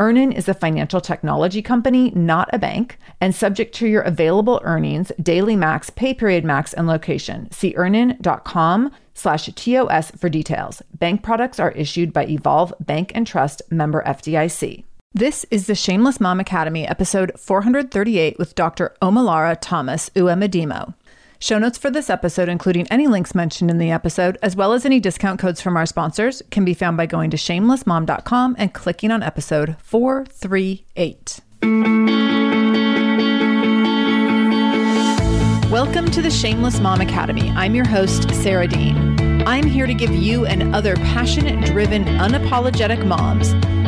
EarnIn is a financial technology company, not a bank, and subject to your available earnings, daily max, pay period max, and location. See earnin.com slash TOS for details. Bank products are issued by Evolve Bank and Trust member FDIC. This is the Shameless Mom Academy, episode 438 with Dr. Omolara Thomas Uwemedimo. Show notes for this episode, including any links mentioned in the episode, as well as any discount codes from our sponsors, can be found by going to shamelessmom.com and clicking on episode 438. Welcome to the Shameless Mom Academy. I'm your host, Sarah Dean. I'm here to give you and other passionate, driven, unapologetic moms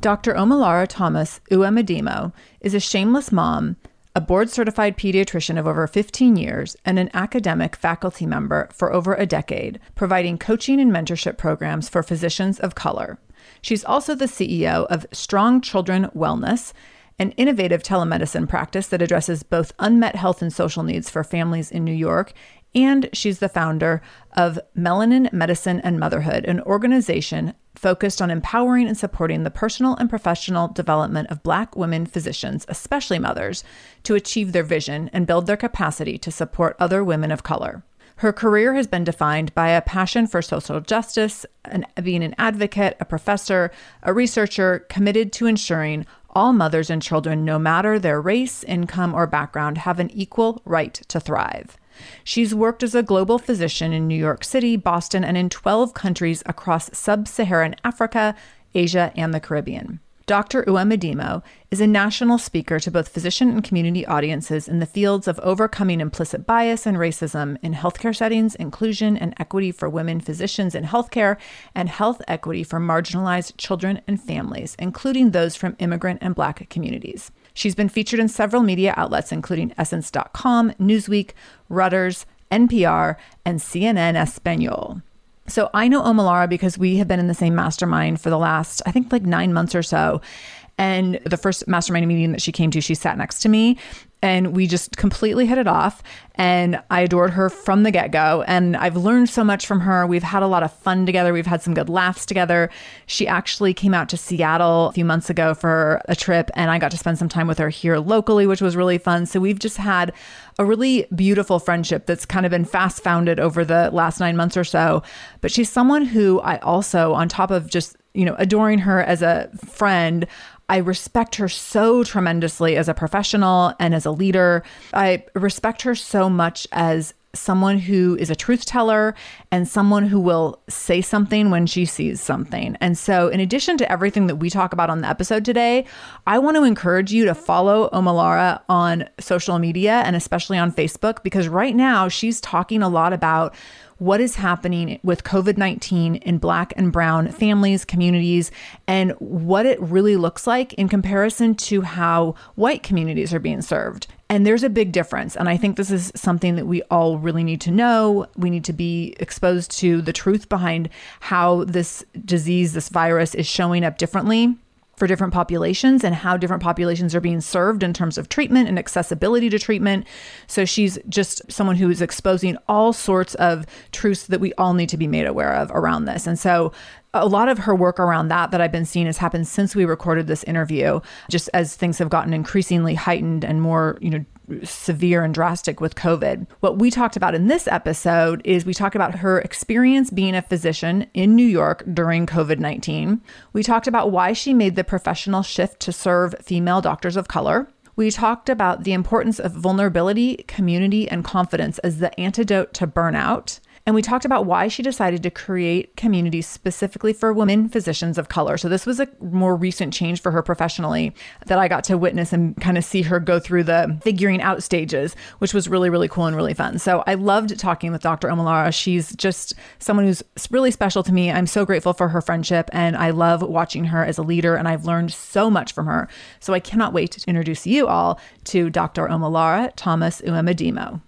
Dr. Omolara Thomas Uwemedimo is a shameless mom, a board certified pediatrician of over 15 years, and an academic faculty member for over a decade, providing coaching and mentorship programs for physicians of color. She's also the CEO of Strong Children Wellness, an innovative telemedicine practice that addresses both unmet health and social needs for families in New York and she's the founder of Melanin Medicine and Motherhood, an organization focused on empowering and supporting the personal and professional development of Black women physicians, especially mothers, to achieve their vision and build their capacity to support other women of color. Her career has been defined by a passion for social justice, and being an advocate, a professor, a researcher committed to ensuring all mothers and children, no matter their race, income, or background, have an equal right to thrive. She's worked as a global physician in New York City, Boston, and in 12 countries across sub Saharan Africa, Asia, and the Caribbean. Dr. Uwemedimo is a national speaker to both physician and community audiences in the fields of overcoming implicit bias and racism in healthcare settings, inclusion and equity for women physicians in healthcare, and health equity for marginalized children and families, including those from immigrant and Black communities. She's been featured in several media outlets, including Essence.com, Newsweek, Reuters, NPR, and CNN Espanol. So I know Omolara because we have been in the same mastermind for the last, I think, like nine months or so. And the first mastermind meeting that she came to, she sat next to me and we just completely hit it off and i adored her from the get-go and i've learned so much from her. We've had a lot of fun together. We've had some good laughs together. She actually came out to seattle a few months ago for a trip and i got to spend some time with her here locally which was really fun. So we've just had a really beautiful friendship that's kind of been fast founded over the last nine months or so. But she's someone who i also on top of just you know adoring her as a friend I respect her so tremendously as a professional and as a leader. I respect her so much as someone who is a truth teller and someone who will say something when she sees something. And so, in addition to everything that we talk about on the episode today, I want to encourage you to follow Omolara on social media and especially on Facebook because right now she's talking a lot about what is happening with COVID 19 in Black and Brown families, communities, and what it really looks like in comparison to how white communities are being served. And there's a big difference. And I think this is something that we all really need to know. We need to be exposed to the truth behind how this disease, this virus is showing up differently for different populations and how different populations are being served in terms of treatment and accessibility to treatment. So she's just someone who is exposing all sorts of truths that we all need to be made aware of around this. And so a lot of her work around that that I've been seeing has happened since we recorded this interview, just as things have gotten increasingly heightened and more, you know, severe and drastic with COVID. What we talked about in this episode is we talked about her experience being a physician in New York during COVID 19. We talked about why she made the professional shift to serve female doctors of color. We talked about the importance of vulnerability, community, and confidence as the antidote to burnout. And we talked about why she decided to create communities specifically for women physicians of color. So this was a more recent change for her professionally that I got to witness and kind of see her go through the figuring out stages, which was really, really cool and really fun. So I loved talking with Dr. Omolara. She's just someone who's really special to me. I'm so grateful for her friendship and I love watching her as a leader and I've learned so much from her. So I cannot wait to introduce you all to Dr. Omolara Thomas Uwemedimo.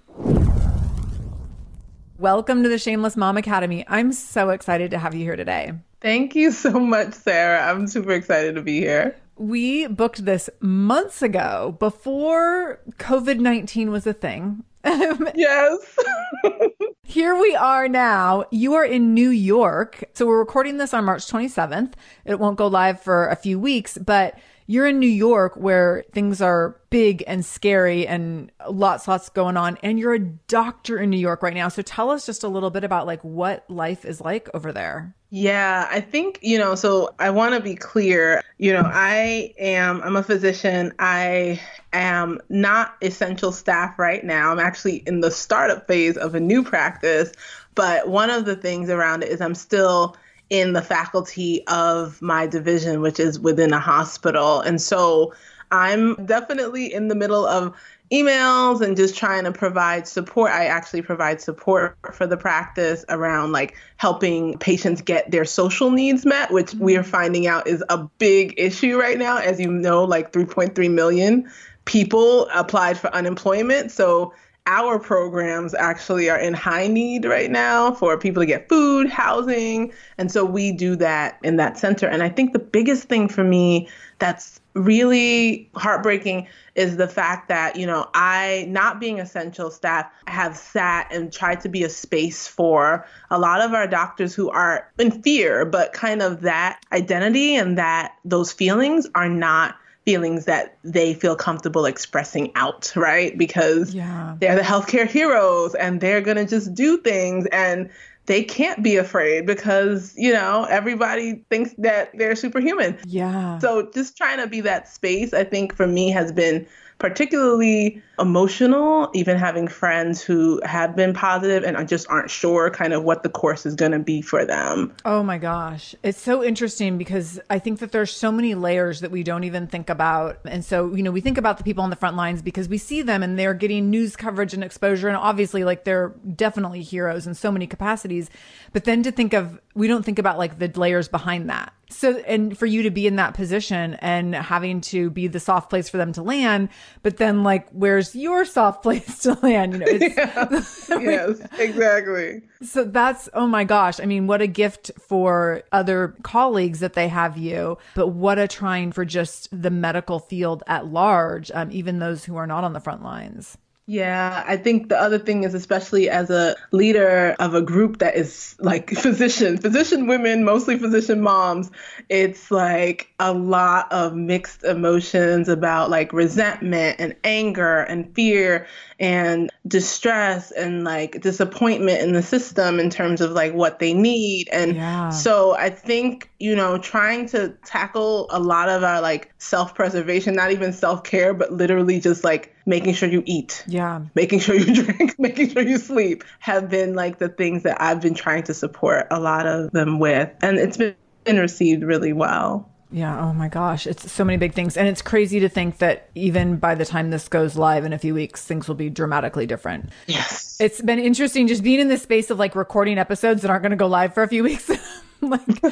Welcome to the Shameless Mom Academy. I'm so excited to have you here today. Thank you so much, Sarah. I'm super excited to be here. We booked this months ago before COVID 19 was a thing. yes. Here we are now. You are in New York. So we're recording this on March 27th. It won't go live for a few weeks, but you're in New York where things are big and scary and lots, lots going on. And you're a doctor in New York right now. So tell us just a little bit about like what life is like over there. Yeah, I think, you know, so I want to be clear. You know, I am, I'm a physician. I am not essential staff right now. I'm actually in the startup phase of a new practice. But one of the things around it is I'm still in the faculty of my division, which is within a hospital. And so I'm definitely in the middle of emails and just trying to provide support. I actually provide support for the practice around like helping patients get their social needs met, which we are mm-hmm. finding out is a big issue right now. As you know, like 3.3 million people applied for unemployment. So our programs actually are in high need right now for people to get food, housing. And so we do that in that center. And I think the biggest thing for me that's really heartbreaking is the fact that, you know, I, not being essential staff, have sat and tried to be a space for a lot of our doctors who are in fear, but kind of that identity and that those feelings are not feelings that they feel comfortable expressing out, right? Because yeah. they're the healthcare heroes and they're going to just do things and they can't be afraid because, you know, everybody thinks that they're superhuman. Yeah. So just trying to be that space, I think for me has been particularly emotional, even having friends who have been positive and just aren't sure kind of what the course is going to be for them. Oh my gosh. It's so interesting because I think that there's so many layers that we don't even think about. And so, you know, we think about the people on the front lines because we see them and they're getting news coverage and exposure. And obviously, like, they're definitely heroes in so many capacities. But then to think of, we don't think about like the layers behind that. So, and for you to be in that position and having to be the soft place for them to land, but then like, where's your soft place to land? You know, it's, yeah. yes, exactly. So that's, oh my gosh. I mean, what a gift for other colleagues that they have you, but what a trying for just the medical field at large, um, even those who are not on the front lines. Yeah, I think the other thing is, especially as a leader of a group that is like physician, physician women, mostly physician moms, it's like a lot of mixed emotions about like resentment and anger and fear and distress and like disappointment in the system in terms of like what they need. And yeah. so I think, you know, trying to tackle a lot of our like self preservation, not even self care, but literally just like making sure you eat. Yeah. Making sure you drink, making sure you sleep have been like the things that I've been trying to support a lot of them with. And it's been received really well. Yeah. Oh my gosh. It's so many big things. And it's crazy to think that even by the time this goes live in a few weeks, things will be dramatically different. Yes. It's been interesting just being in this space of like recording episodes that aren't going to go live for a few weeks. like,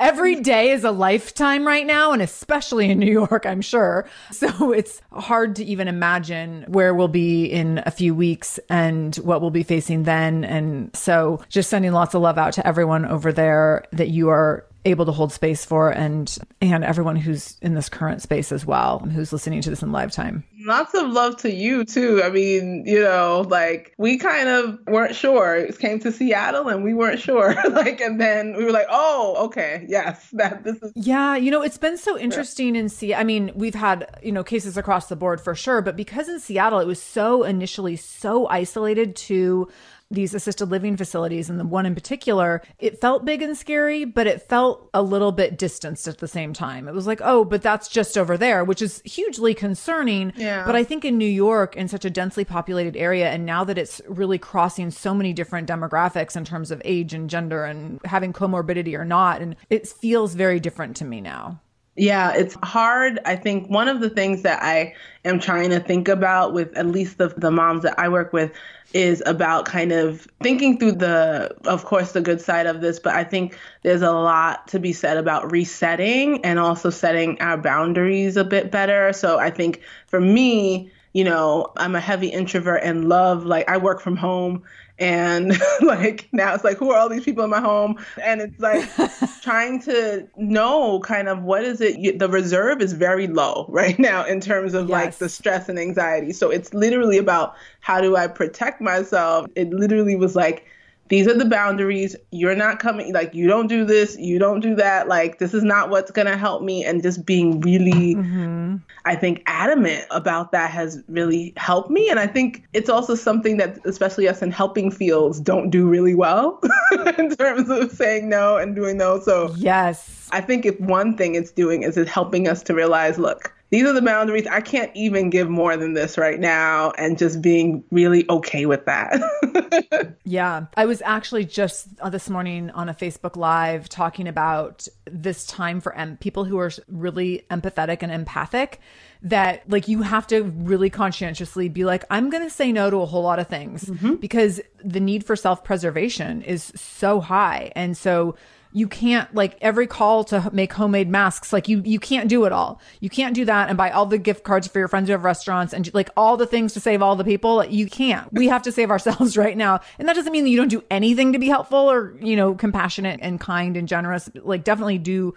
every day is a lifetime right now, and especially in New York, I'm sure. So it's hard to even imagine where we'll be in a few weeks and what we'll be facing then. And so just sending lots of love out to everyone over there that you are able to hold space for and and everyone who's in this current space as well who's listening to this in live time lots of love to you too. I mean you know like we kind of weren't sure. It came to seattle and we weren't sure. Like and then we were like oh okay yes that this is yeah you know it's been so interesting yeah. in see i mean we've had you know cases across the board for sure but because in seattle it was so initially so isolated to these assisted living facilities and the one in particular, it felt big and scary, but it felt a little bit distanced at the same time. It was like, oh, but that's just over there, which is hugely concerning. Yeah. But I think in New York, in such a densely populated area, and now that it's really crossing so many different demographics in terms of age and gender and having comorbidity or not, and it feels very different to me now. Yeah, it's hard. I think one of the things that I am trying to think about with at least the, the moms that I work with is about kind of thinking through the, of course, the good side of this, but I think there's a lot to be said about resetting and also setting our boundaries a bit better. So I think for me, you know, I'm a heavy introvert and love, like, I work from home and like now it's like who are all these people in my home? And it's like trying to know kind of what is it the reserve is very low right now in terms of yes. like the stress and anxiety. So it's literally about how do i protect myself? It literally was like these are the boundaries. You're not coming, like, you don't do this, you don't do that. Like, this is not what's going to help me. And just being really, mm-hmm. I think, adamant about that has really helped me. And I think it's also something that, especially us in helping fields, don't do really well in terms of saying no and doing no. So, yes. I think if one thing it's doing is it's helping us to realize, look, these are the boundaries. I can't even give more than this right now, and just being really okay with that. yeah. I was actually just uh, this morning on a Facebook Live talking about this time for em- people who are really empathetic and empathic that like you have to really conscientiously be like i'm going to say no to a whole lot of things mm-hmm. because the need for self-preservation is so high and so you can't like every call to make homemade masks like you you can't do it all you can't do that and buy all the gift cards for your friends who have restaurants and like all the things to save all the people you can't we have to save ourselves right now and that doesn't mean that you don't do anything to be helpful or you know compassionate and kind and generous like definitely do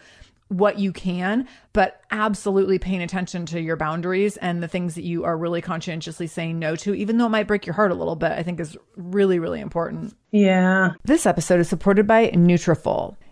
what you can, but absolutely paying attention to your boundaries and the things that you are really conscientiously saying no to, even though it might break your heart a little bit, I think is really, really important. Yeah. This episode is supported by Nutrafol.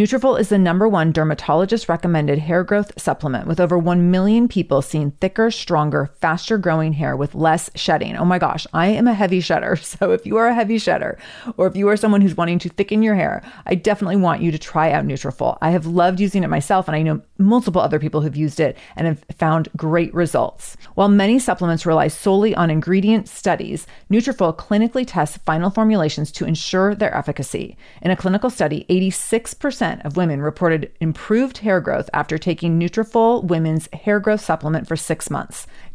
Nutrafol is the number one dermatologist recommended hair growth supplement with over 1 million people seeing thicker, stronger, faster growing hair with less shedding. Oh my gosh, I am a heavy shedder. So if you are a heavy shedder or if you are someone who's wanting to thicken your hair, I definitely want you to try out Nutrafol. I have loved using it myself and I know multiple other people who've used it and have found great results. While many supplements rely solely on ingredient studies, Nutrafol clinically tests final formulations to ensure their efficacy. In a clinical study, 86% of women reported improved hair growth after taking Nutrafol Women's Hair Growth Supplement for 6 months.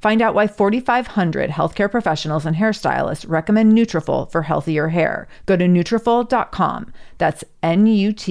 Find out why 4,500 healthcare professionals and hairstylists recommend Nutrafol for healthier hair. Go to Nutrafol.com. That's N-U-T-R-A-F-O-L.com.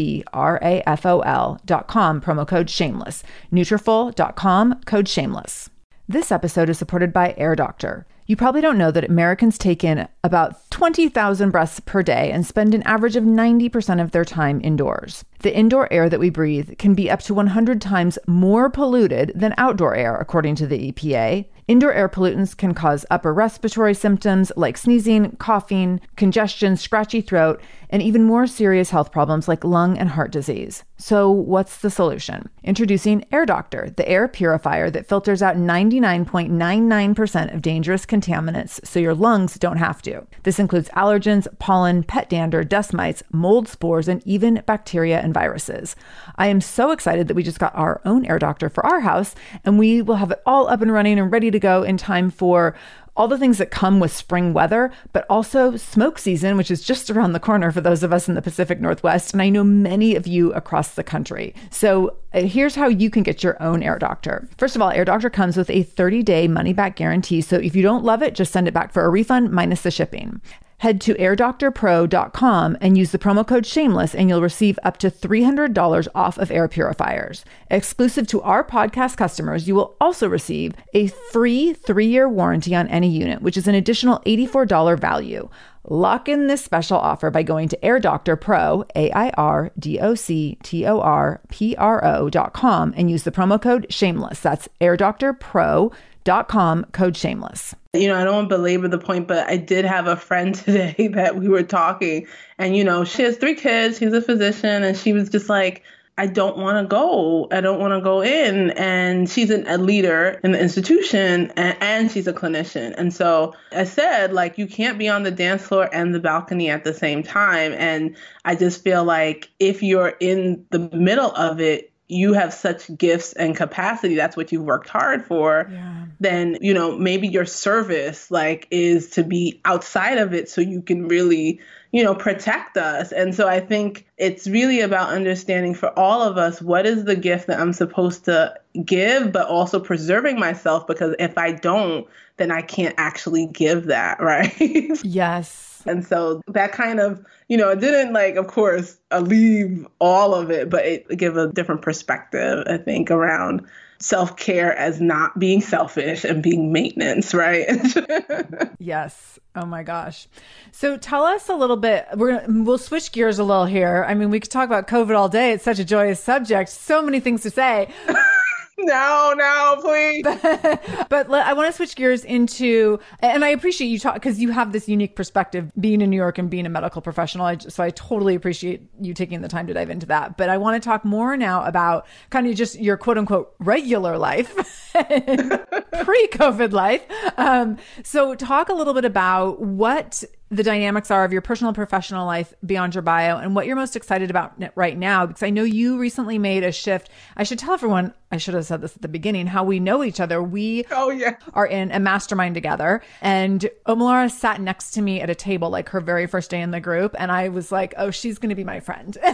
promo code shameless. Nutrafol.com, code shameless. This episode is supported by Air Doctor. You probably don't know that Americans take in about 20,000 breaths per day and spend an average of 90% of their time indoors. The indoor air that we breathe can be up to 100 times more polluted than outdoor air, according to the EPA. Indoor air pollutants can cause upper respiratory symptoms like sneezing, coughing, congestion, scratchy throat, and even more serious health problems like lung and heart disease. So, what's the solution? Introducing Air Doctor, the air purifier that filters out 99.99% of dangerous contaminants so your lungs don't have to. This includes allergens, pollen, pet dander, dust mites, mold spores, and even bacteria and viruses. I am so excited that we just got our own Air Doctor for our house, and we will have it all up and running and ready to go in time for all the things that come with spring weather, but also smoke season, which is just around the corner for those of us in the Pacific Northwest. And I know many of you across the country. So uh, here's how you can get your own Air Doctor. First of all, Air Doctor comes with a 30 day money back guarantee. So if you don't love it, just send it back for a refund minus the shipping. Head to airdoctorpro.com and use the promo code shameless and you'll receive up to $300 off of air purifiers. Exclusive to our podcast customers, you will also receive a free 3-year warranty on any unit, which is an additional $84 value. Lock in this special offer by going to Air Doctor Pro, A I R D O C T O R P R O.com and use the promo code shameless. That's Air Doctor Pro dot com code shameless. You know i don't want to belabor the point but i did have a friend today that we were talking and you know she has three kids she's a physician and she was just like i don't want to go i don't want to go in. And she's an, a leader in the institution and, and she's a clinician. And so i said like you can't be on the dance floor and the balcony at the same time. And i just feel like if you're in the middle of it you have such gifts and capacity that's what you've worked hard for yeah. then you know maybe your service like is to be outside of it so you can really you know protect us. And so i think it's really about understanding for all of us what is the gift that i'm supposed to give but also preserving myself because if i don't then i can't actually give that right? Yes and so that kind of, you know, it didn't like, of course, uh, leave all of it, but it gave a different perspective, I think, around self care as not being selfish and being maintenance, right? yes. Oh my gosh. So tell us a little bit. We're gonna, we'll switch gears a little here. I mean, we could talk about COVID all day. It's such a joyous subject. So many things to say. no, no, please. but I want to switch gears into, and I appreciate you talk because you have this unique perspective being in New York and being a medical professional. I, so I totally appreciate you taking the time to dive into that. But I want to talk more now about kind of just your quote unquote regular life, pre COVID life. Um, so talk a little bit about what the dynamics are of your personal professional life beyond your bio and what you're most excited about right now because I know you recently made a shift. I should tell everyone, I should have said this at the beginning, how we know each other. We oh, yeah. are in a mastermind together and Omolara sat next to me at a table like her very first day in the group and I was like, "Oh, she's going to be my friend."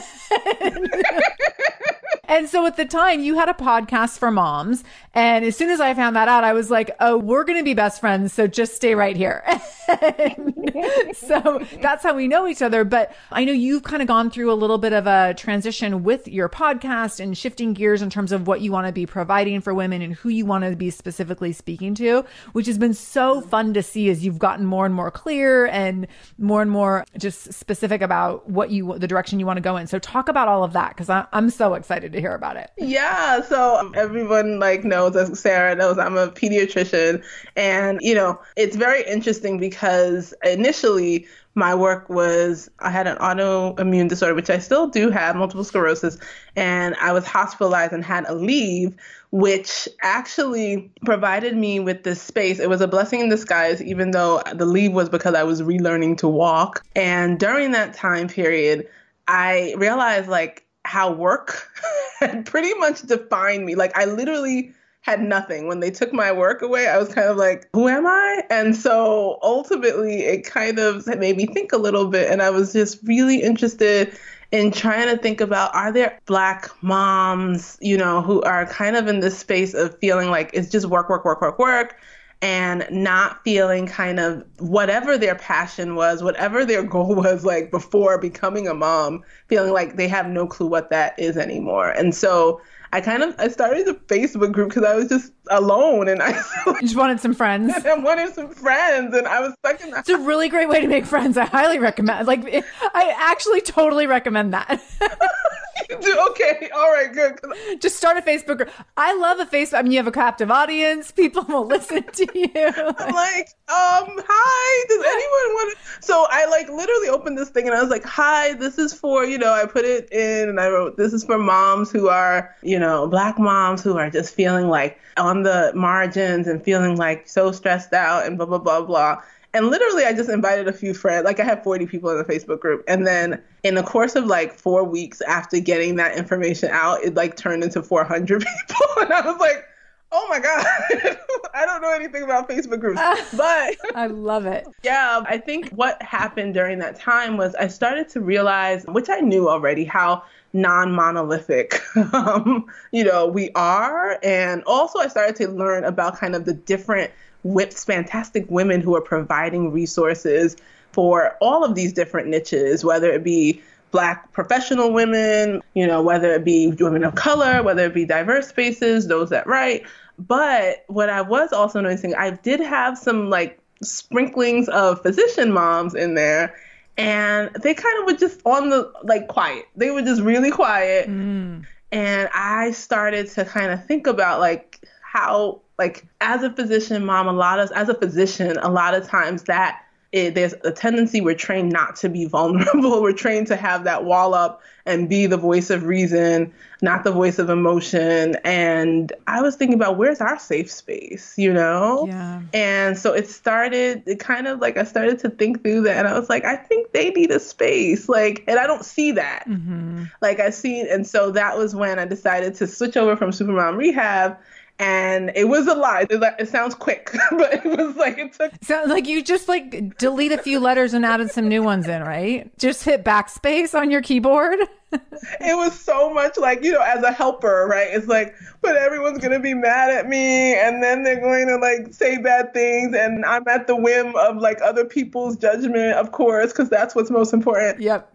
And so at the time, you had a podcast for moms. And as soon as I found that out, I was like, oh, we're going to be best friends. So just stay right here. so that's how we know each other. But I know you've kind of gone through a little bit of a transition with your podcast and shifting gears in terms of what you want to be providing for women and who you want to be specifically speaking to, which has been so fun to see as you've gotten more and more clear and more and more just specific about what you, the direction you want to go in. So talk about all of that because I'm so excited to hear about it. Yeah. So um, everyone like knows, as Sarah knows, I'm a pediatrician. And, you know, it's very interesting because initially my work was I had an autoimmune disorder, which I still do have, multiple sclerosis, and I was hospitalized and had a leave, which actually provided me with this space. It was a blessing in disguise, even though the leave was because I was relearning to walk. And during that time period, I realized like how work had pretty much defined me. Like I literally had nothing. When they took my work away, I was kind of like, who am I? And so ultimately, it kind of made me think a little bit. And I was just really interested in trying to think about are there black moms, you know, who are kind of in this space of feeling like it's just work, work, work, work, work and not feeling kind of whatever their passion was, whatever their goal was like before becoming a mom, feeling like they have no clue what that is anymore. And so I kind of I started a Facebook group because I was just alone and I just wanted some friends. I wanted some friends and I was stuck in that. It's a really great way to make friends. I highly recommend. Like I actually totally recommend that. okay, all right, good. Just start a Facebook group. I love a Facebook. I mean, you have a captive audience. People will listen to you. I'm like, um, hi. Does anyone want? To... So I like literally opened this thing and I was like, hi. This is for you know. I put it in and I wrote, this is for moms who are you know black moms who are just feeling like on the margins and feeling like so stressed out and blah blah blah blah. And literally, I just invited a few friends. Like, I had 40 people in the Facebook group. And then in the course of like four weeks after getting that information out, it like turned into 400 people. And I was like, oh my God, I don't know anything about Facebook groups. But I love it. Yeah, I think what happened during that time was I started to realize, which I knew already, how non-monolithic um, you know we are and also i started to learn about kind of the different with fantastic women who are providing resources for all of these different niches, whether it be black professional women, you know, whether it be women of color, whether it be diverse spaces, those that write. But what I was also noticing, I did have some like sprinklings of physician moms in there and they kind of were just on the like quiet. They were just really quiet. Mm. And I started to kind of think about like how like as a physician mom a lot of as a physician a lot of times that it, there's a tendency we're trained not to be vulnerable. We're trained to have that wall up and be the voice of reason not the voice of emotion. And i was thinking about where's our safe space you know? Yeah. and so it started it kind of like i started to think through that and i was like i think they need a space. Like and i don't see that. Mm-hmm. like i see and so that was when i decided to switch over from supermom rehab and it was a lie. It, it sounds quick, but it was like it took. Sounds like you just like delete a few letters and added some new ones in, right? Just hit backspace on your keyboard. it was so much like you know, as a helper, right? It's like, but everyone's gonna be mad at me, and then they're going to like say bad things, and I'm at the whim of like other people's judgment, of course, because that's what's most important. Yep.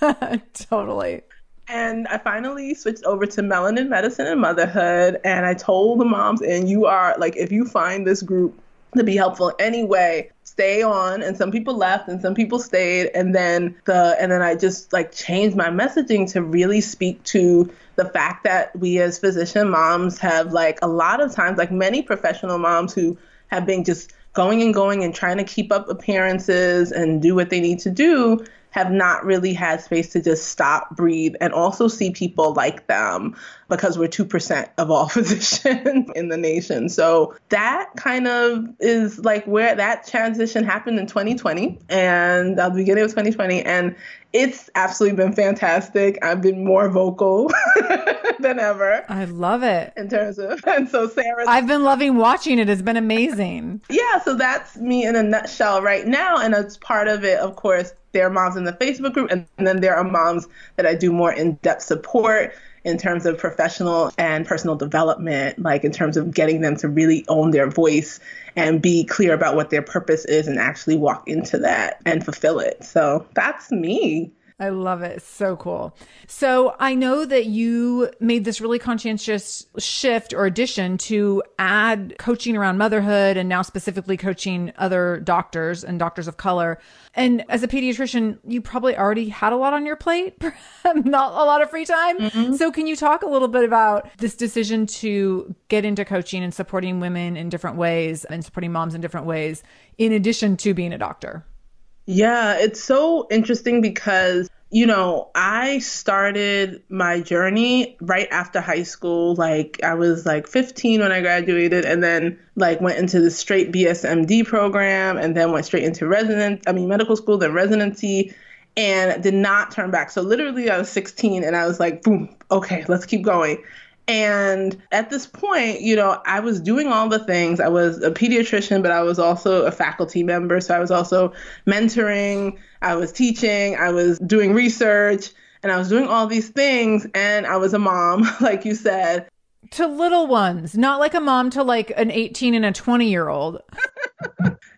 totally. And I finally switched over to melanin medicine and motherhood. And I told the moms, and you are like, if you find this group to be helpful anyway, stay on. And some people left and some people stayed. And then the, and then I just like changed my messaging to really speak to the fact that we as physician moms have like a lot of times, like many professional moms who have been just going and going and trying to keep up appearances and do what they need to do have not really had space to just stop, breathe, and also see people like them because we're 2% of all physicians in the nation. So that kind of is like where that transition happened in 2020 and uh, the beginning of 2020. And it's absolutely been fantastic. I've been more vocal than ever. I love it. In terms of, and so Sarah. I've been loving watching it. It's been amazing. yeah. So that's me in a nutshell right now. And as part of it, of course, there are moms in the Facebook group, and, and then there are moms that I do more in depth support in terms of professional and personal development, like in terms of getting them to really own their voice and be clear about what their purpose is and actually walk into that and fulfill it. So that's me. I love it. So cool. So I know that you made this really conscientious shift or addition to add coaching around motherhood and now specifically coaching other doctors and doctors of color. And as a pediatrician, you probably already had a lot on your plate, not a lot of free time. Mm-hmm. So can you talk a little bit about this decision to get into coaching and supporting women in different ways and supporting moms in different ways in addition to being a doctor? Yeah, it's so interesting because, you know, I started my journey right after high school. Like, I was like 15 when I graduated, and then, like, went into the straight BSMD program, and then went straight into resident, I mean, medical school, then residency, and did not turn back. So, literally, I was 16, and I was like, boom, okay, let's keep going. And at this point, you know, I was doing all the things. I was a pediatrician, but I was also a faculty member. So I was also mentoring, I was teaching, I was doing research, and I was doing all these things. And I was a mom, like you said. to little ones, not like a mom to like an 18 and a 20 year old.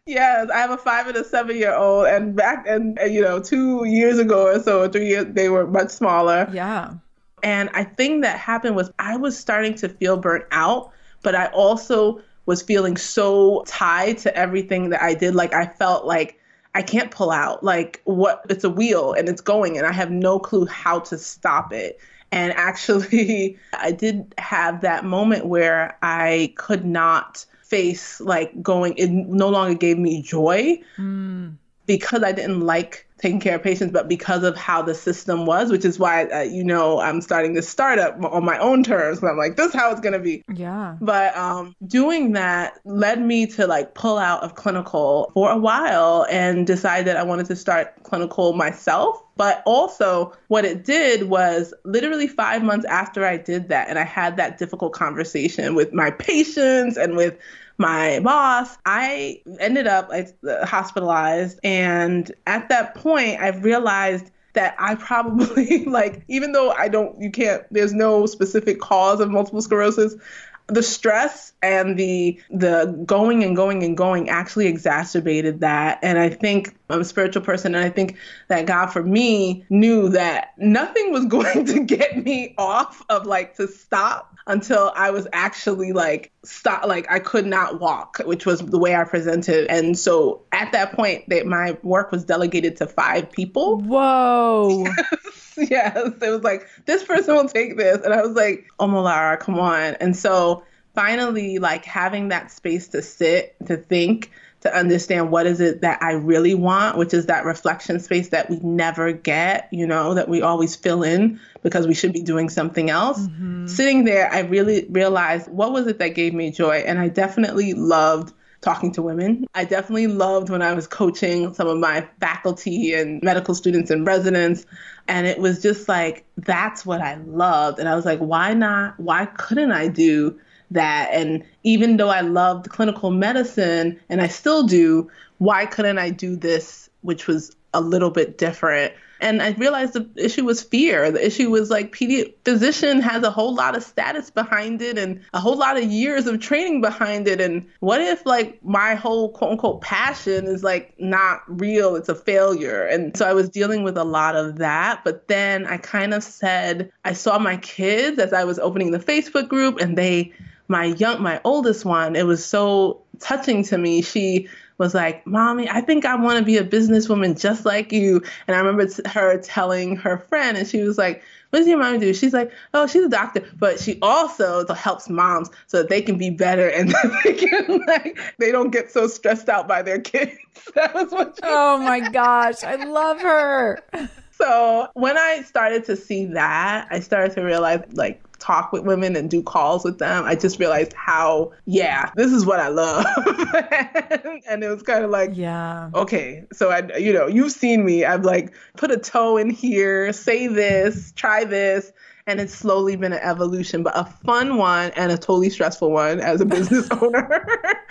yes, I have a five and a seven year old, and back and you know two years ago or so, three years, they were much smaller. Yeah. And I think that happened was I was starting to feel burnt out, but I also was feeling so tied to everything that I did. Like I felt like I can't pull out. Like what it's a wheel and it's going and I have no clue how to stop it. And actually I did have that moment where I could not face like going it no longer gave me joy mm. Because I didn't like taking care of patients, but because of how the system was, which is why, uh, you know, I'm starting this startup on my own terms. And I'm like, this is how it's going to be. Yeah. But um, doing that led me to like pull out of clinical for a while and decide that I wanted to start clinical myself. But also, what it did was literally five months after I did that, and I had that difficult conversation with my patients and with my boss, I ended up hospitalized. And at that point, I realized that I probably like, even though I don't, you can't, there's no specific cause of multiple sclerosis, the stress and the the going and going and going actually exacerbated that and i think i'm a spiritual person and i think that god for me knew that nothing was going to get me off of like to stop until I was actually like stop like I could not walk, which was the way I presented. And so at that point that my work was delegated to five people. Whoa. yes, yes. It was like this person will take this. And I was like, oh Malara, come on. And so finally like having that space to sit, to think to understand what is it that I really want, which is that reflection space that we never get, you know, that we always fill in because we should be doing something else. Mm-hmm. Sitting there, I really realized what was it that gave me joy. And I definitely loved talking to women. I definitely loved when I was coaching some of my faculty and medical students and residents. And it was just like, that's what I loved. And I was like, why not? Why couldn't I do that. And even though I loved clinical medicine and I still do, why couldn't I do this, which was a little bit different? And I realized the issue was fear. The issue was like pedi- physician has a whole lot of status behind it and a whole lot of years of training behind it. And what if like my whole quote unquote passion is like not real? It's a failure. And so I was dealing with a lot of that. But then I kind of said, I saw my kids as I was opening the Facebook group and they my young my oldest one it was so touching to me. She was like mommy i think i want to be a businesswoman just like you. And i remember t- her telling her friend and she was like what does your mom do? She's like oh she's a doctor. But she also helps moms so that they can be better and they can like they don't get so stressed out by their kids. That was what oh said. my gosh i love her. So when i started to see that i started to realize like talk with women and do calls with them, I just realized how, yeah, this is what I love. and it was kind of like, yeah, okay. So I, you know, you've seen me. I've like put a toe in here, say this, try this. And it's slowly been an evolution, but a fun one and a totally stressful one as a business owner,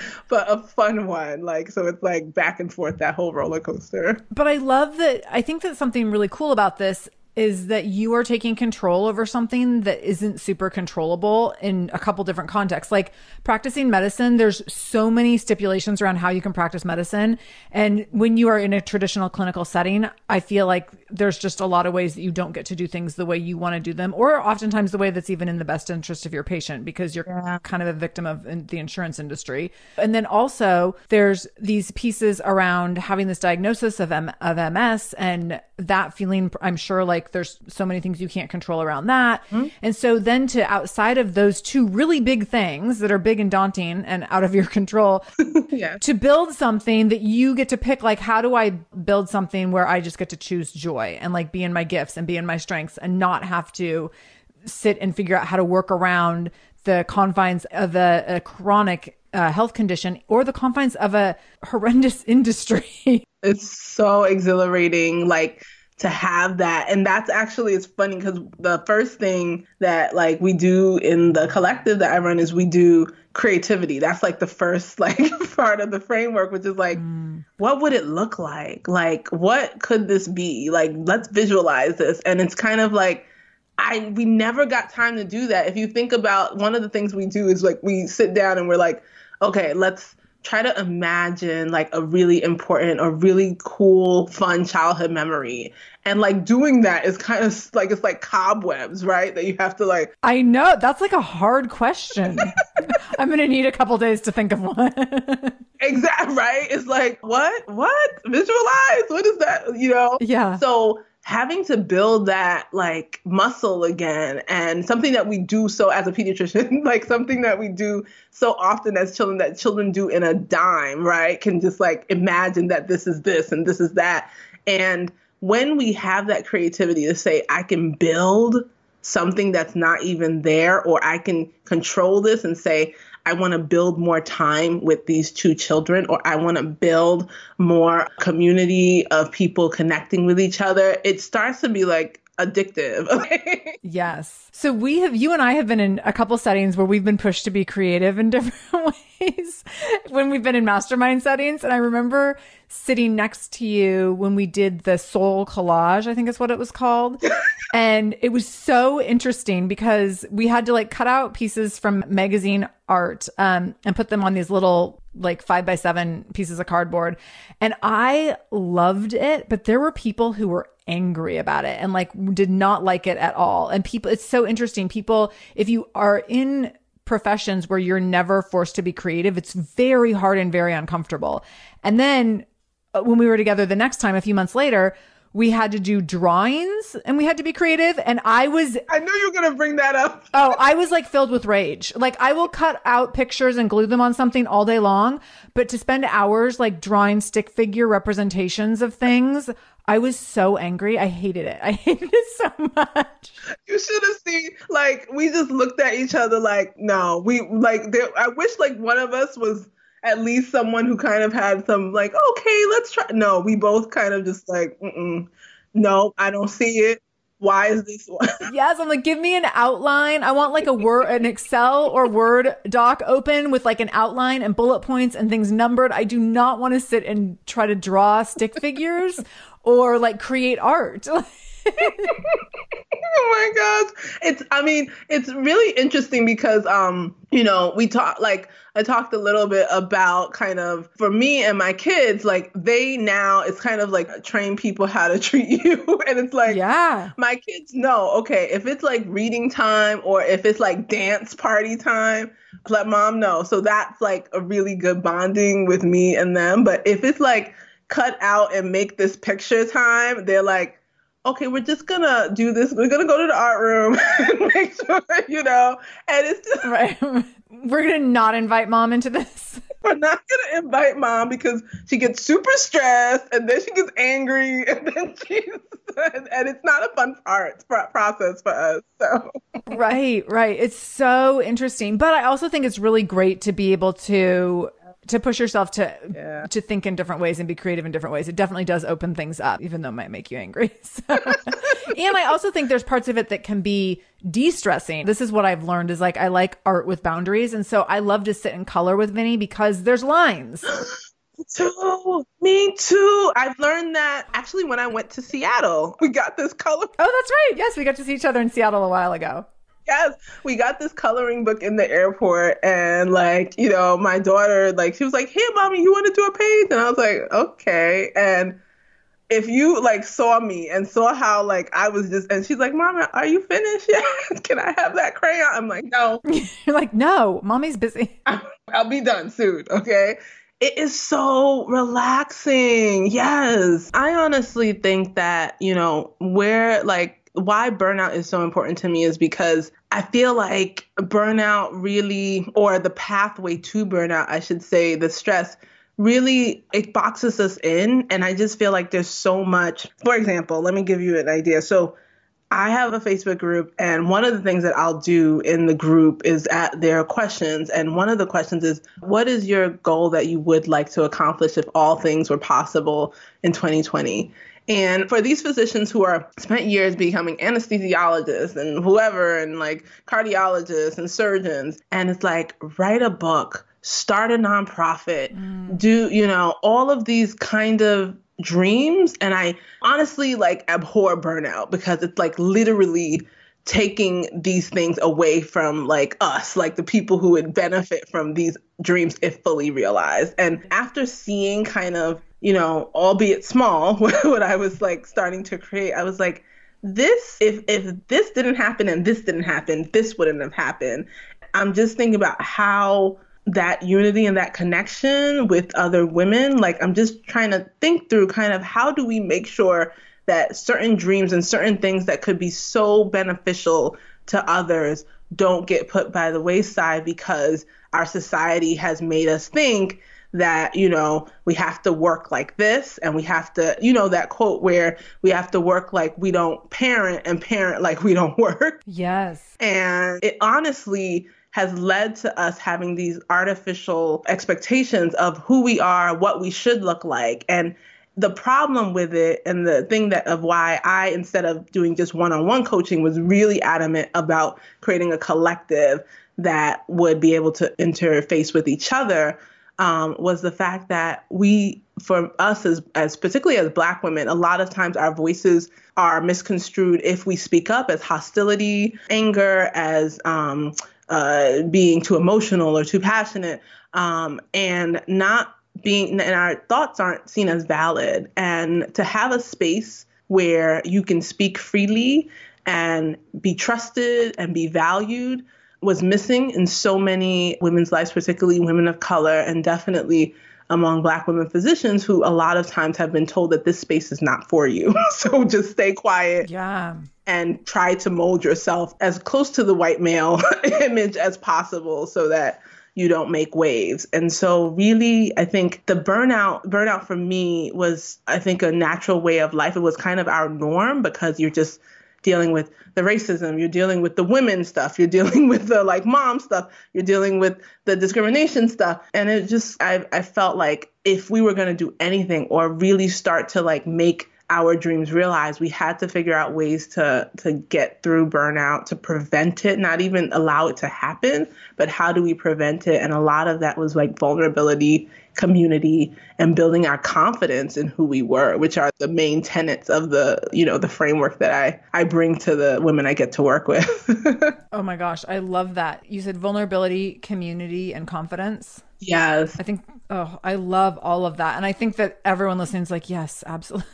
but a fun one. Like, so it's like back and forth, that whole roller coaster. But I love that. I think that something really cool about this is that you are taking control over something that isn't super controllable in a couple different contexts. Like practicing medicine, there's so many stipulations around how you can practice medicine. And when you are in a traditional clinical setting, I feel like there's just a lot of ways that you don't get to do things the way you want to do them, or oftentimes the way that's even in the best interest of your patient because you're yeah. kind of a victim of the insurance industry. And then also there's these pieces around having this diagnosis of, M- of MS and that feeling, I'm sure like there's so many things you can't control around that. Mm-hmm. And so then to outside of those two really big things that are big and daunting and out of your control, yeah. to build something that you get to pick, like, how do I build something where I just get to choose joy and like be in my gifts and be in my strengths and not have to sit and figure out how to work around the confines of a, a chronic uh, health condition or the confines of a horrendous industry. it's so exhilarating. Like, to have that. And that's actually it's funny because the first thing that like we do in the collective that i run is we do creativity. That's like the first like part of the framework which is like mm. what would it look like? Like what could this be? Like let's visualize this. And it's kind of like I we never got time to do that. If you think about one of the things we do is like we sit down and we're like, okay, let's try to imagine like a really important or really cool fun childhood memory. And like doing that is kind of like it's like cobwebs right? That you have to like i know. That's like a hard question. I'm gonna need a couple days to think of one. Exactly right? It's like what? What? Visualize? What is that? You know? Yeah. So having to build that like muscle again and something that we do so as a pediatrician like something that we do so often as children that children do in a dime right? Can just like imagine that this is this and this is that. And when we have that creativity to say i can build something that's not even there or i can control this and say I want to build more time with these two children, or I want to build more community of people connecting with each other, it starts to be like addictive. yes. So we have, you and I have been in a couple settings where we've been pushed to be creative in different ways when we've been in mastermind settings. And I remember sitting next to you when we did the soul collage, I think is what it was called. and it was so interesting because we had to like cut out pieces from magazine art um, and put them on these little like five by seven pieces of cardboard. And I loved it, but there were people who were angry about it and like did not like it at all. And people, it's so interesting. People, if you are in professions where you're never forced to be creative, it's very hard and very uncomfortable. And then uh, when we were together the next time, a few months later, we had to do drawings and we had to be creative. And I was, I knew you were going to bring that up. oh, I was like filled with rage. Like I will cut out pictures and glue them on something all day long, but to spend hours like drawing stick figure representations of things, I was so angry. I hated it. I hated it so much. You should have seen, like, we just looked at each other like, no, we, like, there, I wish, like, one of us was at least someone who kind of had some, like, okay, let's try. No, we both kind of just like, mm no, I don't see it. Why is this one? yes, I'm like, give me an outline. I want like a word, an Excel or Word doc open with like an outline and bullet points and things numbered. I do not want to sit and try to draw stick figures or like create art. oh my gosh. It's I mean, it's really interesting because um, you know, we talk like I talked a little bit about kind of for me and my kids, like they now it's kind of like train people how to treat you. and it's like yeah, my kids know, okay, if it's like reading time or if it's like dance party time, let mom know. So that's like a really good bonding with me and them. But if it's like cut out and make this picture time, they're like, okay, we're just gonna do this. We're gonna go to the art room and make sure, you know. And it's just right. We're gonna not invite mom into this. We're not gonna invite mom because she gets super stressed and then she gets angry and then she's and, and it's not a fun part process for us. So right, right. It's so interesting, but I also think it's really great to be able to to push yourself to yeah. to think in different ways and be creative in different ways. It definitely does open things up, even though it might make you angry. So. and I also think there's parts of it that can be de-stressing. This is what I've learned is like I like art with boundaries, and so I love to sit in color with Vinny because there's lines. Too. Me too. I've learned that actually when I went to Seattle. We got this color. Oh, that's right. Yes, we got to see each other in Seattle a while ago yes, we got this coloring book in the airport, and like, you know, my daughter, like, she was like, "Hey, mommy, you want to do a page?" And I was like, "Okay." And if you like saw me and saw how like I was just, and she's like, "Mama, are you finished yet? Can I have that crayon?" I'm like, "No." You're like, "No, mommy's busy. I'll be done soon." Okay. It is so relaxing. Yes. I honestly think that, you know, where like why burnout is so important to me is because I feel like burnout really, or the pathway to burnout, I should say, the stress really it boxes us in. And i just feel like there's so much for example let me give you an idea. So i have a facebook group and one of the things that i'll do in the group is at their questions. And one of the questions is what is your goal that you would like to accomplish if all things were possible in 2020 and for these physicians who are spent years becoming anesthesiologists and whoever, and like cardiologists and surgeons, and it's like, write a book, start a nonprofit, mm. do, you know, all of these kind of dreams. And I honestly like abhor burnout because it's like literally taking these things away from like us, like the people who would benefit from these dreams if fully realized. And after seeing kind of, you know, albeit small, what I was like starting to create, I was like, this if if this didn't happen and this didn't happen, this wouldn't have happened. I'm just thinking about how that unity and that connection with other women, like I'm just trying to think through kind of how do we make sure that certain dreams and certain things that could be so beneficial to others don't get put by the wayside because our society has made us think that you know we have to work like this and we have to you know that quote where we have to work like we don't parent and parent like we don't work. Yes. And it honestly has led to us having these artificial expectations of who we are what we should look like. And the problem with it and the thing that of why I instead of doing just one-on-one coaching was really adamant about creating a collective that would be able to interface with each other um, was the fact that we for us as as particularly as black women a lot of times our voices are misconstrued if we speak up as hostility anger as um, uh, being too emotional or too passionate. Um, and not being and our thoughts aren't seen as valid. And to have a space where you can speak freely and be trusted and be valued was missing in so many women's lives particularly women of color and definitely among black women physicians who a lot of times have been told that this space is not for you so just stay quiet yeah and try to mold yourself as close to the white male image as possible so that you don't make waves. And so really I think the burnout burnout for me was I think a natural way of life. It was kind of our norm because you're just dealing with the racism, you're dealing with the women stuff, you're dealing with the like mom stuff, you're dealing with the discrimination stuff. And it just I I felt like if we were going to do anything or really start to like make our dreams realized we had to figure out ways to to get through burnout to prevent it not even allow it to happen but how do we prevent it? And a lot of that was like vulnerability community and building our confidence in who we were which are the main tenets of the you know the framework that i i bring to the women i get to work with. Oh my gosh i love that. You said vulnerability community and confidence. Yes. I think oh i love all of that. And i think that everyone listening is like yes absolutely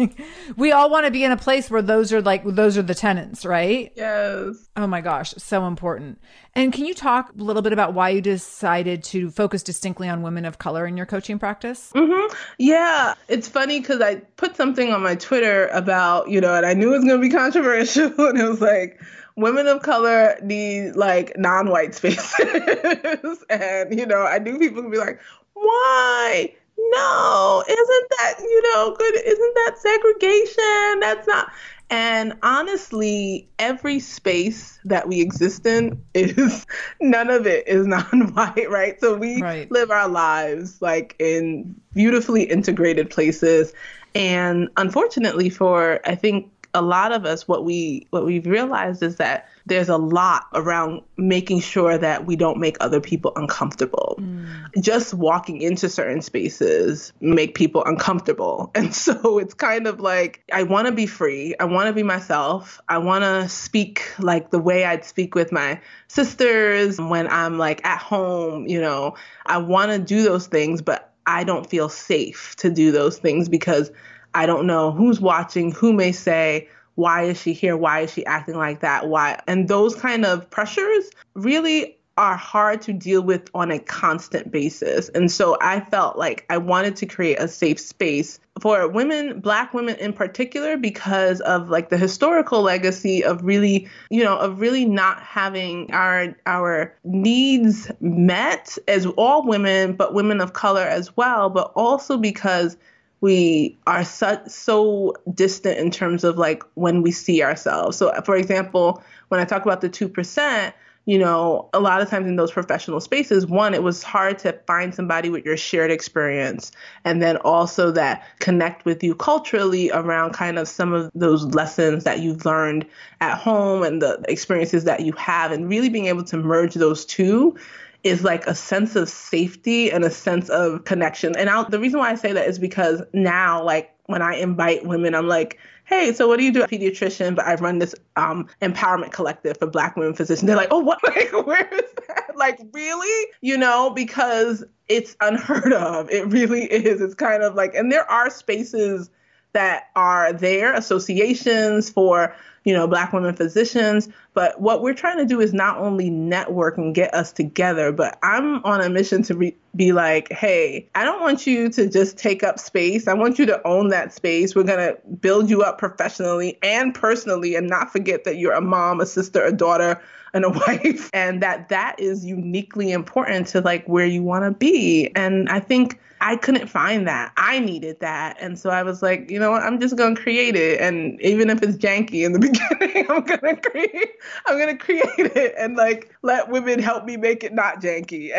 we all want to be in a place where those are like those are the tenants, right? Yes. Oh my gosh, so important. And can you talk a little bit about why you decided to focus distinctly on women of color in your coaching practice? Mm-hmm. Yeah, it's funny because I put something on my Twitter about you know, and I knew it was going to be controversial, and it was like women of color need like non-white spaces and you know i knew people would be like why no, isn't that, you know, good? Isn't that segregation? That's not. And honestly, every space that we exist in is none of it is non-white, right? So we right. live our lives like in beautifully integrated places. And unfortunately for I think a lot of us what we what we've realized is that there's a lot around making sure that we don't make other people uncomfortable. Mm. Just walking into certain spaces make people uncomfortable. And so it's kind of like I want to be free. I want to be myself. I want to speak like the way I'd speak with my sisters when I'm like at home, you know. I want to do those things, but I don't feel safe to do those things because I don't know who's watching, who may say, why is she here? Why is she acting like that? Why? And those kind of pressures really are hard to deal with on a constant basis. And so I felt like I wanted to create a safe space for women, black women in particular, because of like the historical legacy of really, you know, of really not having our our needs met as all women, but women of color as well, but also because we are so, so distant in terms of like when we see ourselves. So, for example, when I talk about the 2%, you know, a lot of times in those professional spaces, one, it was hard to find somebody with your shared experience. And then also that connect with you culturally around kind of some of those lessons that you've learned at home and the experiences that you have, and really being able to merge those two is like a sense of safety and a sense of connection. And I'll, the reason why I say that is because now, like when I invite women, I'm like, hey, so what do you do? Pediatrician, but I run this um, empowerment collective for Black women physicians. They're like, oh, what? Like, where is that? Like, really? You know, because it's unheard of. It really is. It's kind of like, and there are spaces that are there, associations for you know, black women physicians. But what we're trying to do is not only network and get us together, but I'm on a mission to re- be like, hey, I don't want you to just take up space. I want you to own that space. We're going to build you up professionally and personally and not forget that you're a mom, a sister, a daughter, and a wife and that that is uniquely important to like where you want to be. And I think I couldn't find that. I needed that. And so I was like, you know what, I'm just gonna create it. And even if it's janky in the beginning, I'm gonna create I'm gonna create it and like let women help me make it not janky.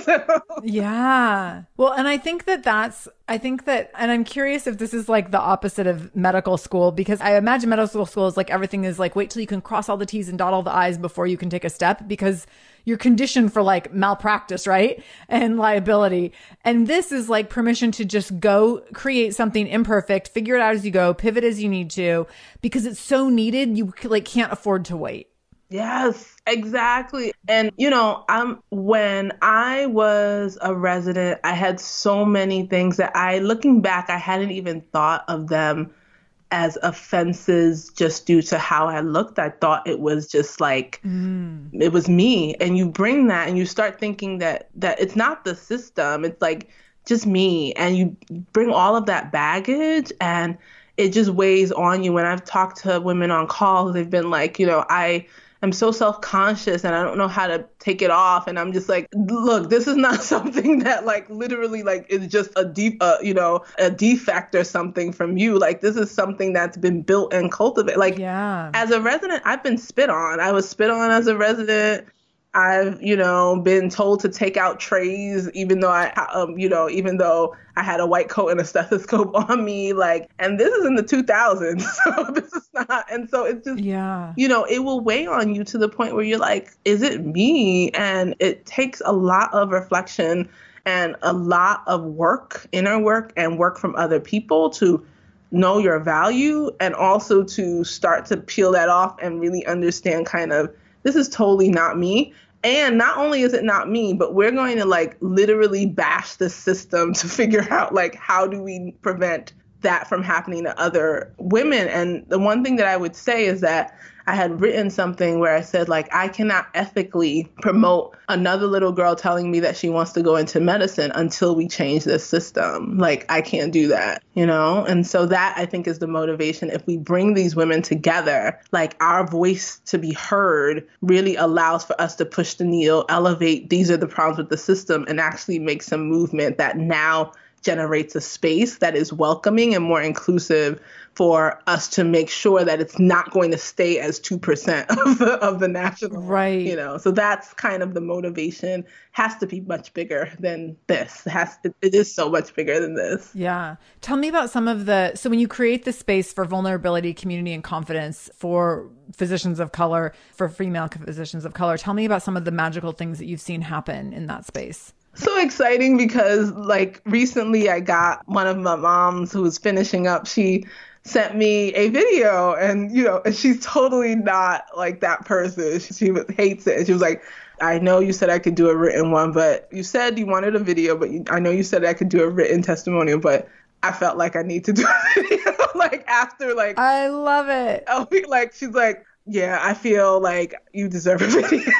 so. Yeah. Well, and I think that that's I think that, and I'm curious if this is like the opposite of medical school because I imagine medical school is like everything is like wait till you can cross all the T's and dot all the I's before you can take a step because you're conditioned for like malpractice, right? And liability. And this is like permission to just go create something imperfect, figure it out as you go, pivot as you need to, because it's so needed. You like can't afford to wait. Yes, exactly. And you know, I'm when I was a resident, I had so many things that I looking back, I hadn't even thought of them as offenses just due to how I looked. I thought it was just like mm. it was me. And you bring that and you start thinking that that it's not the system. It's like just me. And you bring all of that baggage and it just weighs on you. When I've talked to women on calls, they've been like, you know, I I'm so self-conscious and I don't know how to take it off. And I'm just like look this is not something that like literally like is just a deep uh, you know a defect or something from you. Like this is something that's been built and cultivated. Like yeah. as a resident I've been spit on. I was spit on as a resident I've, you know, been told to take out trays, even though I, um, you know, even though I had a white coat and a stethoscope on me, like, and this is in the 2000s, so this is not, and so it's just, yeah, you know, it will weigh on you to the point where you're like, is it me? And it takes a lot of reflection and a lot of work, inner work, and work from other people to know your value and also to start to peel that off and really understand kind of this is totally not me and not only is it not me, but we're going to like literally bash the system to figure out like how do we prevent that from happening to other women. And the one thing that I would say is that I had written something where I said, like, I cannot ethically promote another little girl telling me that she wants to go into medicine until we change this system. Like, I can't do that, you know? And so that I think is the motivation. If we bring these women together, like, our voice to be heard really allows for us to push the needle, elevate these are the problems with the system, and actually make some movement that now generates a space that is welcoming and more inclusive for us to make sure that it's not going to stay as 2% of the, of the national right. you know? So that's kind of the motivation. Has to be much bigger than this. It has it, it is so much bigger than this. Yeah. Tell me about some of the so when you create the space for vulnerability community and confidence for physicians of color for female physicians of color tell me about some of the magical things that you've seen happen in that space so exciting because like recently I got one of my moms who was finishing up. She sent me a video and you know she's totally not like that person. She, she hates it. And she was like i know you said i could do a written one but you said you wanted a video but you, i know you said i could do a written testimonial but i felt like i need to do a video. Like after like i love it. Oh like she's like yeah i feel like you deserve a video.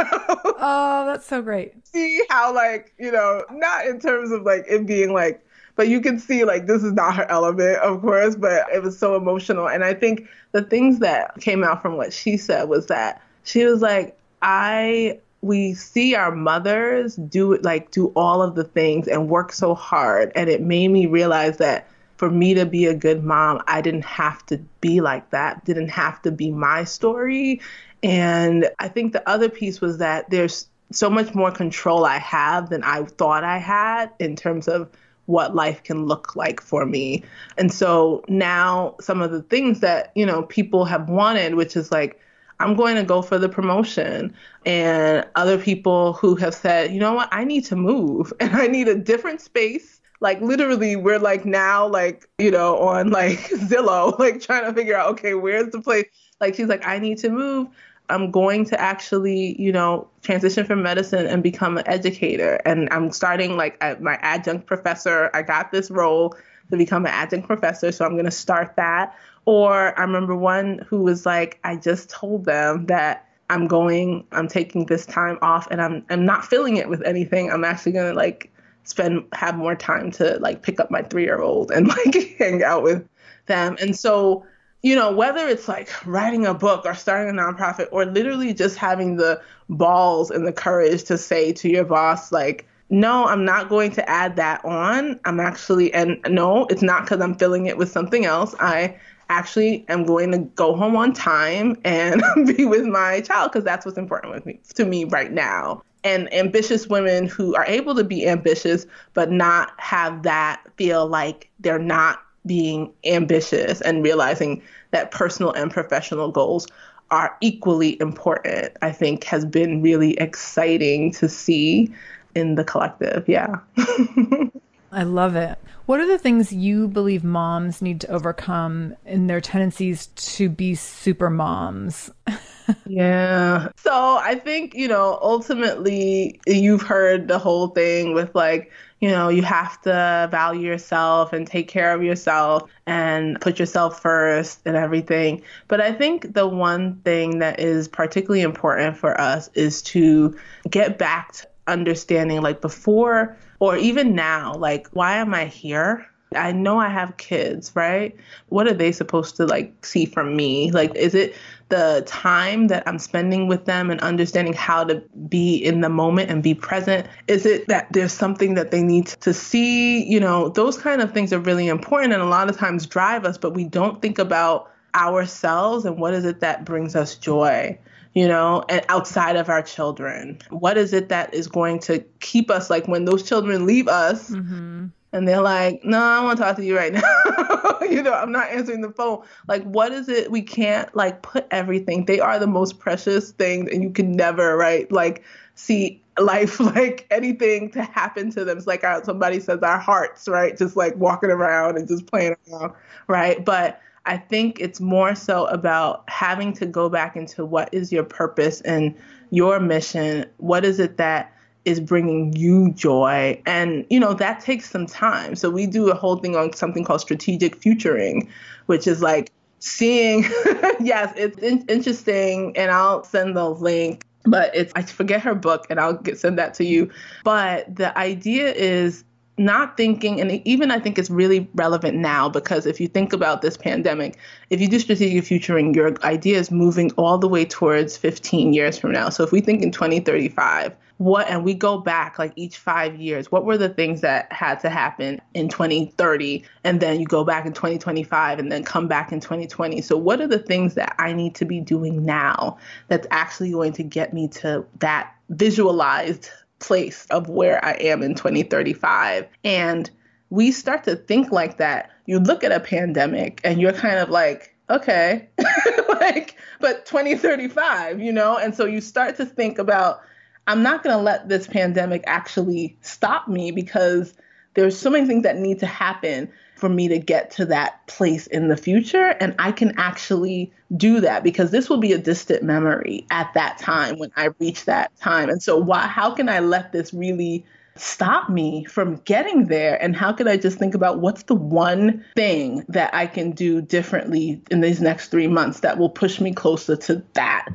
Oh that's so great. See how like you know not in terms of like it being like but you can see like this is not her element, of course, but it was so emotional. And I think the things that came out from what she said was that she was like, I we see our mothers do it like do all of the things and work so hard. And it made me realize that for me to be a good mom i didn't have to be like that didn't have to be my story and i think the other piece was that there's so much more control i have than i thought i had in terms of what life can look like for me. And so now some of the things that, you know, people have wanted, which is like, I'm going to go for the promotion. And other people who have said, you know what, I need to move and I need a different space. Like literally, we're like now, like, you know, on like Zillow, like trying to figure out, okay, where's the place? Like, she's like, I need to move. I'm going to actually, you know, transition from medicine and become an educator. And I'm starting like my adjunct professor. I got this role to become an adjunct professor, so I'm going to start that. Or I remember one who was like, I just told them that I'm going, I'm taking this time off, and I'm I'm not filling it with anything. I'm actually going to like spend have more time to like pick up my three year old and like hang out with them. And so you know, whether it's like writing a book or starting a nonprofit or literally just having the balls and the courage to say to your boss, like, no, I'm not going to add that on. I'm actually, and no, it's not because I'm filling it with something else. I actually am going to go home on time and be with my child because that's what's important with me to me right now. And ambitious women who are able to be ambitious but not have that feel like they're not being ambitious and realizing that personal and professional goals are equally important, I think has been really exciting to see in the collective. Yeah. I love it. What are the things you believe moms need to overcome in their tendencies to be super moms? yeah. So I think, you know, ultimately you've heard the whole thing with like, you know, you have to value yourself and take care of yourself and put yourself first and everything. But I think the one thing that is particularly important for us is to get back to understanding like before or even now, like, why am I here? I know I have kids, right? What are they supposed to like see from me? Like, is it the time that I'm spending with them and understanding how to be in the moment and be present? Is it that there's something that they need to see? You know, those kind of things are really important and a lot of times drive us, but we don't think about ourselves and what is it that brings us joy you know, and outside of our children? What is it that is going to keep us like when those children leave us mm-hmm. and they're like, no, I want to talk to you right now. you know, I'm not answering the phone. Like, what is it we can't like put everything? They are the most precious thing and you can never, right? Like, see life like anything to happen to them. It's like our, somebody says our hearts, right? Just like walking around and just playing around, right? But I think it's more so about having to go back into what is your purpose and your mission. What is it that is bringing you joy? And, you know, that takes some time. So we do a whole thing on something called strategic futuring, which is like seeing, yes, it's in- interesting. And I'll send the link but it's I forget her book and I'll get, send that to you. But the idea is not thinking, and even I think it's really relevant now because if you think about this pandemic, if you do strategic futuring, your idea is moving all the way towards 15 years from now. So if we think in 2035, what, and we go back like each five years, what were the things that had to happen in 2030? And then you go back in 2025 and then come back in 2020. So what are the things that I need to be doing now that's actually going to get me to that visualized place of where I am in 2035. And we start to think like that. You look at a pandemic and you're kind of like, okay, like, but 2035, you know? And so you start to think about, I'm not going to let this pandemic actually stop me because there's so many things that need to happen for me to get to that place in the future. And I can actually do that because this will be a distant memory at that time when I reach that time. And so, why, how can I let this really stop me from getting there? And how can I just think about what's the one thing that I can do differently in these next three months that will push me closer to that?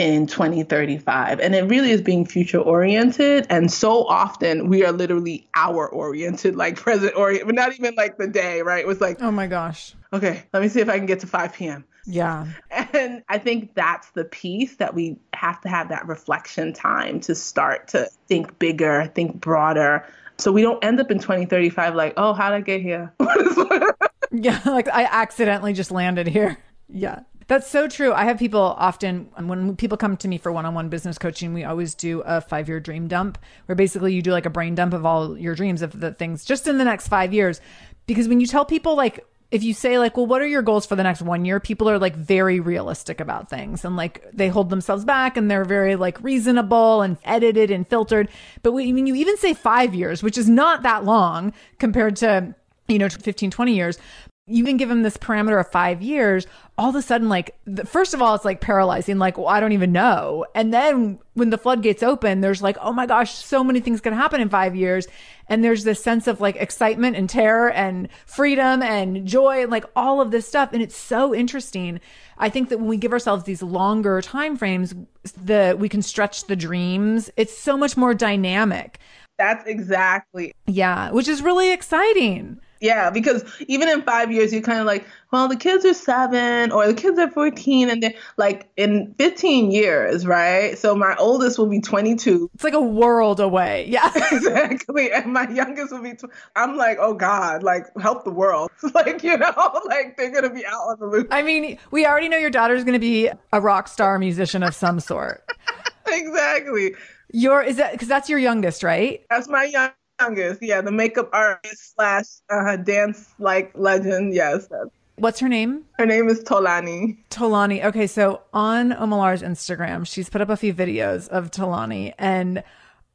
In 2035. And it really is being future oriented. And so often we are literally hour oriented, like present oriented, but not even like the day, right? It was like, oh my gosh. Okay, let me see if I can get to 5 p.m. Yeah. And I think that's the piece that we have to have that reflection time to start to think bigger, think broader. So we don't end up in 2035 like, oh, how'd I get here? yeah, like I accidentally just landed here. Yeah. That's so true. I have people often, when people come to me for one on one business coaching, we always do a five year dream dump where basically you do like a brain dump of all your dreams of the things just in the next five years. Because when you tell people, like, if you say like well what are your goals for the next one year people are like very realistic about things and like they hold themselves back and they're very like reasonable and edited and filtered but when you even say five years which is not that long compared to you know 15 20 years you can give him this parameter of five years, all of a sudden, like, the, first of all, it's like paralyzing, like, well, I don't even know. And then when the floodgates open, there's like, oh my gosh, so many things can happen in five years. And there's this sense of like excitement and terror and freedom and joy and like all of this stuff. And it's so interesting. I think that when we give ourselves these longer time frames, the we can stretch the dreams. It's so much more dynamic. That's exactly. Yeah, which is really exciting. Yeah, because even in five years, you're kind of like, well, the kids are seven or the kids are 14, and they're like in 15 years, right? So my oldest will be 22. It's like a world away. Yeah, exactly. And my youngest will be, tw- I'm like, oh God, like help the world. like, you know, like they're going to be out on the loose. I mean, we already know your daughter's going to be a rock star musician of some sort. exactly. Your is that because that's your youngest, right? That's my young youngest. Yeah, the makeup artist slash uh, dance like legend. Yes. What's her name? Her name is Tolani. Tolani. Okay, so on Omolara's Instagram, she's put up a few videos of Tolani, and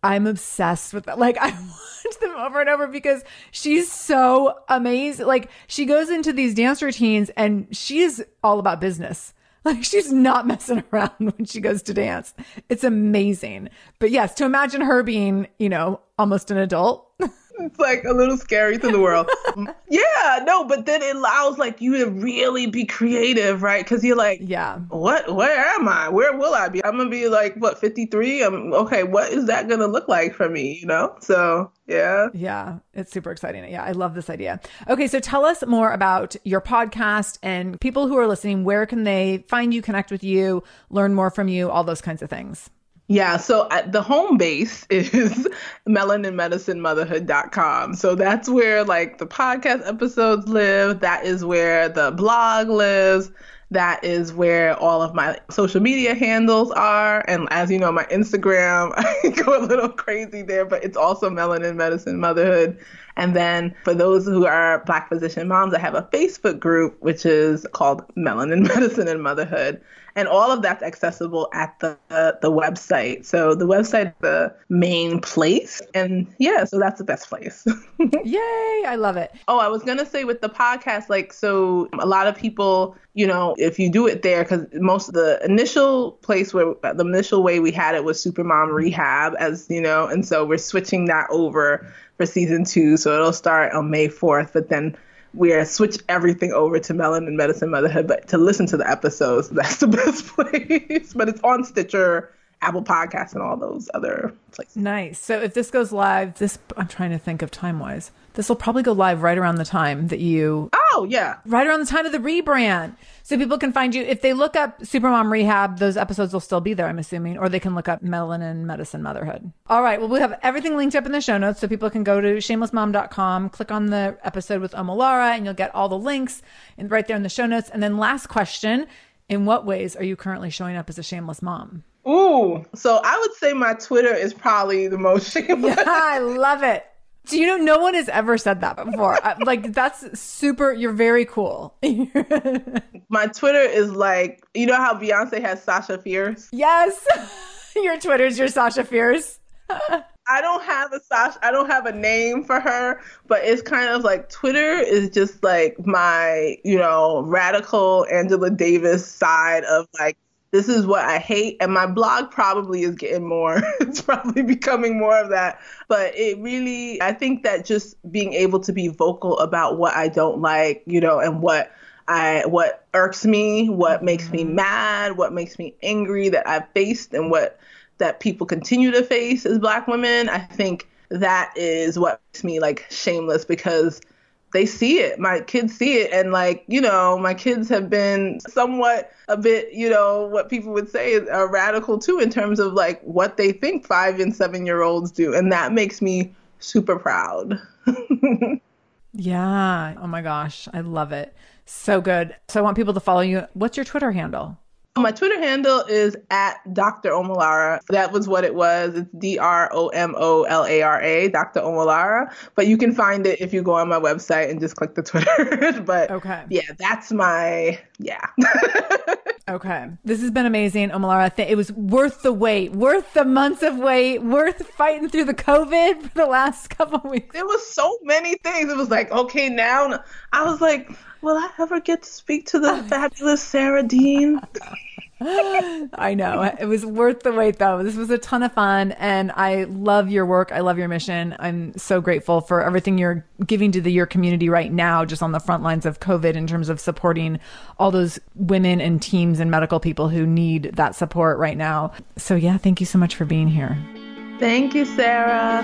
I'm obsessed with that. Like I watch them over and over because she's so amazing. Like she goes into these dance routines and she is all about business. Like she's not messing around when she goes to dance. It's amazing. But yes, to imagine her being, you know, almost an adult. it's like a little scary to the world. yeah, no, but then it allows like you to really be creative, right? Because you're like, yeah, what? Where am I? Where will I be? I'm gonna be like what 53. I'm okay. What is that gonna look like for me? You know? So yeah. Yeah, it's super exciting. Yeah, I love this idea. Okay, so tell us more about your podcast and people who are listening. Where can they find you, connect with you, learn more from you, all those kinds of things? Yeah, so uh, the home base is melaninmedicinemotherhood.com. So that's where like the podcast episodes live. That is where the blog lives. That is where all of my social media handles are. And as you know, my Instagram, I go a little crazy there, but it's also Melanin Medicine Motherhood. And then for those who are Black physician moms, I have a Facebook group, which is called Melanin Medicine and Motherhood and all of that's accessible at the uh, the website. So the website is the main place, and yeah, so that's the best place. Yay! I love it. Oh, I was gonna say with the podcast, like, so a lot of people, you know, if you do it there, because most of the initial place where the initial way we had it was Supermom Rehab, as you know, and so we're switching that over for season two, so it'll start on May 4th, but then we're switch everything over to Melanin Medicine Motherhood. But to listen to the episodes, that's the best place. but it's on Stitcher, Apple Podcasts, and all those other places. Nice. So if this goes live, this I'm trying to think of time wise. This will probably go live right around the time that you. Oh yeah. Right around the time of the rebrand, so people can find you if they look up Supermom Rehab. Those episodes will still be there, I'm assuming, or they can look up Melanin Medicine Motherhood. All right. Well, we have everything linked up in the show notes, so people can go to shamelessmom.com, click on the episode with Omolara, and you'll get all the links and right there in the show notes. And then last question: In what ways are you currently showing up as a shameless mom? Ooh, so I would say my Twitter is probably the most shameless. Yeah, I love it. Do you know no one has ever said that before? like that's super. You're very cool. My Twitter is like you know how Beyonce has Sasha Fierce. Yes, your Twitter's your Sasha Fierce. I don't have a Sasha. I don't have a name for her, but it's kind of like Twitter is just like my you know radical Angela Davis side of like this is what I hate. And my blog probably is getting more, it's probably becoming more of that. But it really, I think that just being able to be vocal about what I don't like, you know, and what I, what irks me, what makes me mm-hmm. mad, what makes me angry that I've faced and what that people continue to face as black women, I think that is what makes me like shameless because they see it. My kids see it. And like, you know, my kids have been somewhat a bit, you know, what people would say are radical too in terms of like what they think five and seven year olds do. And that makes me super proud. yeah. Oh my gosh. I love it. So good. So I want people to follow you. What's your Twitter handle? My Twitter handle is at Dr. Omolara. That was what it was. It's D R O M O L A R A, Dr. Omolara. But you can find it if you go on my website and just click the Twitter. but okay. yeah, that's my, yeah. okay. This has been amazing, Omolara. It was worth the wait, worth the months of wait, worth fighting through the COVID for the last couple weeks. There was so many things. It was like, okay, now I was like, will I ever get to speak to the fabulous Sarah Dean? I know. It was worth the wait, though. This was a ton of fun, and I love your work. I love your mission. I'm so grateful for everything you're giving to the your community right now, just on the front lines of COVID, in terms of supporting all those women and teams and medical people who need that support right now. So, yeah, thank you so much for being here. Thank you, Sarah.